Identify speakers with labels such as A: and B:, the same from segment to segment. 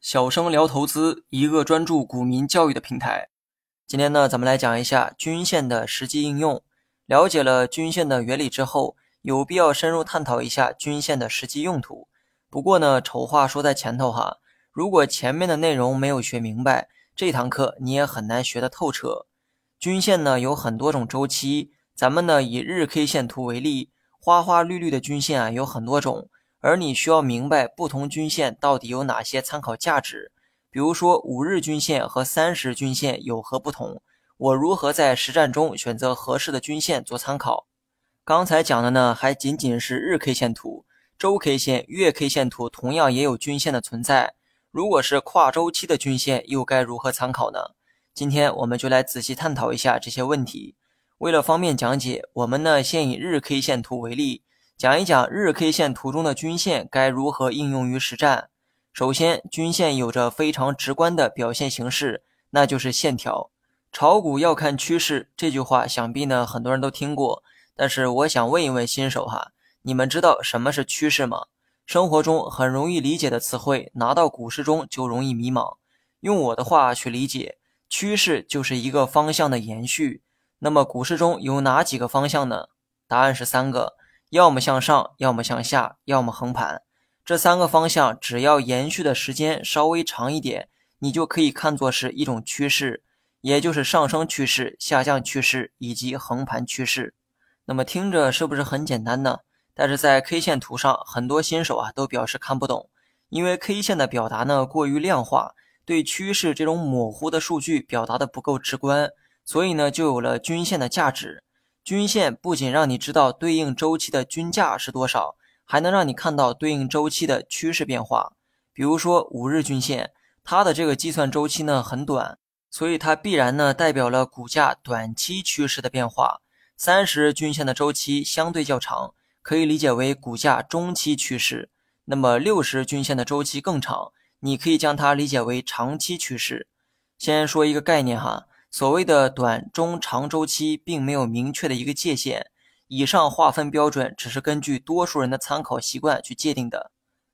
A: 小生聊投资，一个专注股民教育的平台。今天呢，咱们来讲一下均线的实际应用。了解了均线的原理之后，有必要深入探讨一下均线的实际用途。不过呢，丑话说在前头哈，如果前面的内容没有学明白，这堂课你也很难学得透彻。均线呢有很多种周期，咱们呢以日 K 线图为例，花花绿绿的均线啊有很多种，而你需要明白不同均线到底有哪些参考价值。比如说五日均线和三十均线有何不同？我如何在实战中选择合适的均线做参考？刚才讲的呢，还仅仅是日 K 线图，周 K 线、月 K 线图同样也有均线的存在。如果是跨周期的均线，又该如何参考呢？今天我们就来仔细探讨一下这些问题。为了方便讲解，我们呢先以日 K 线图为例，讲一讲日 K 线图中的均线该如何应用于实战。首先，均线有着非常直观的表现形式，那就是线条。炒股要看趋势，这句话想必呢很多人都听过。但是我想问一问新手哈，你们知道什么是趋势吗？生活中很容易理解的词汇，拿到股市中就容易迷茫。用我的话去理解，趋势就是一个方向的延续。那么股市中有哪几个方向呢？答案是三个：要么向上，要么向下，要么横盘。这三个方向只要延续的时间稍微长一点，你就可以看作是一种趋势，也就是上升趋势、下降趋势以及横盘趋势。那么听着是不是很简单呢？但是在 K 线图上，很多新手啊都表示看不懂，因为 K 线的表达呢过于量化，对趋势这种模糊的数据表达的不够直观，所以呢就有了均线的价值。均线不仅让你知道对应周期的均价是多少。还能让你看到对应周期的趋势变化，比如说五日均线，它的这个计算周期呢很短，所以它必然呢代表了股价短期趋势的变化。三十日均线的周期相对较长，可以理解为股价中期趋势。那么六十均线的周期更长，你可以将它理解为长期趋势。先说一个概念哈，所谓的短、中、长周期并没有明确的一个界限。以上划分标准只是根据多数人的参考习惯去界定的。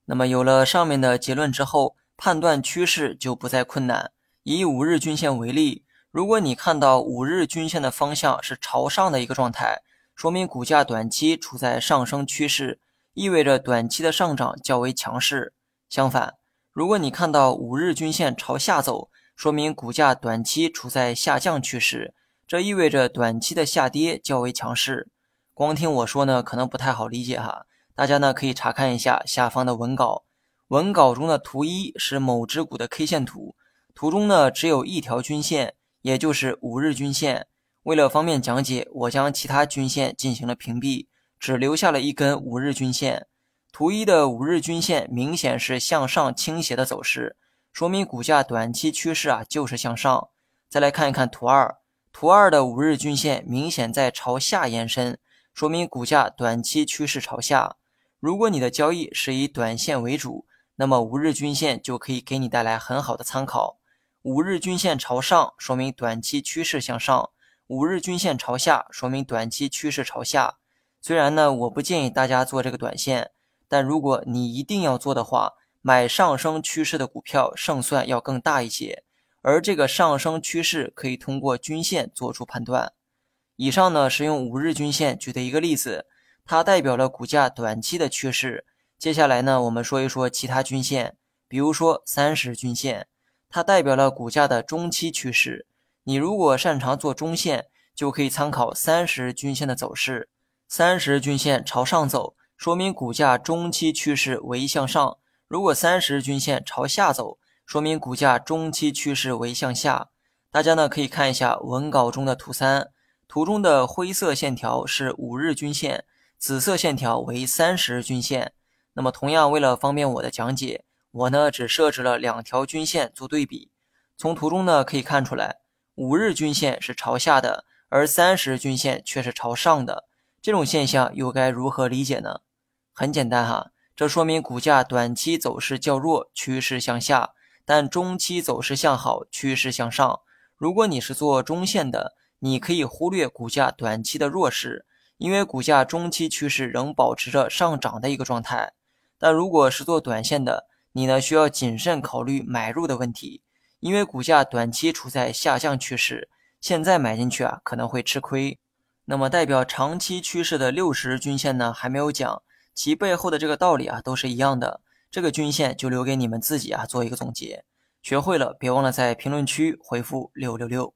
A: 那么有了上面的结论之后，判断趋势就不再困难。以五日均线为例，如果你看到五日均线的方向是朝上的一个状态，说明股价短期处在上升趋势，意味着短期的上涨较为强势。相反，如果你看到五日均线朝下走，说明股价短期处在下降趋势，这意味着短期的下跌较为强势。光听我说呢，可能不太好理解哈。大家呢可以查看一下下方的文稿，文稿中的图一是某只股的 K 线图，图中呢只有一条均线，也就是五日均线。为了方便讲解，我将其他均线进行了屏蔽，只留下了一根五日均线。图一的五日均线明显是向上倾斜的走势，说明股价短期趋势啊就是向上。再来看一看图二，图二的五日均线明显在朝下延伸。说明股价短期趋势朝下。如果你的交易是以短线为主，那么五日均线就可以给你带来很好的参考。五日均线朝上，说明短期趋势向上；五日均线朝下，说明短期趋势朝下。虽然呢，我不建议大家做这个短线，但如果你一定要做的话，买上升趋势的股票胜算要更大一些。而这个上升趋势可以通过均线做出判断。以上呢是用五日均线举的一个例子，它代表了股价短期的趋势。接下来呢，我们说一说其他均线，比如说三十均线，它代表了股价的中期趋势。你如果擅长做中线，就可以参考三十均线的走势。三十均线朝上走，说明股价中期趋势为向上；如果三十日均线朝下走，说明股价中期趋势为向下。大家呢可以看一下文稿中的图三。图中的灰色线条是五日均线，紫色线条为三十日均线。那么，同样为了方便我的讲解，我呢只设置了两条均线做对比。从图中呢可以看出来，五日均线是朝下的，而三十日均线却是朝上的。这种现象又该如何理解呢？很简单哈，这说明股价短期走势较弱，趋势向下，但中期走势向好，趋势向上。如果你是做中线的，你可以忽略股价短期的弱势，因为股价中期趋势仍保持着上涨的一个状态。但如果是做短线的，你呢需要谨慎考虑买入的问题，因为股价短期处在下降趋势，现在买进去啊可能会吃亏。那么代表长期趋势的六十均线呢还没有讲，其背后的这个道理啊都是一样的。这个均线就留给你们自己啊做一个总结。学会了别忘了在评论区回复六六六。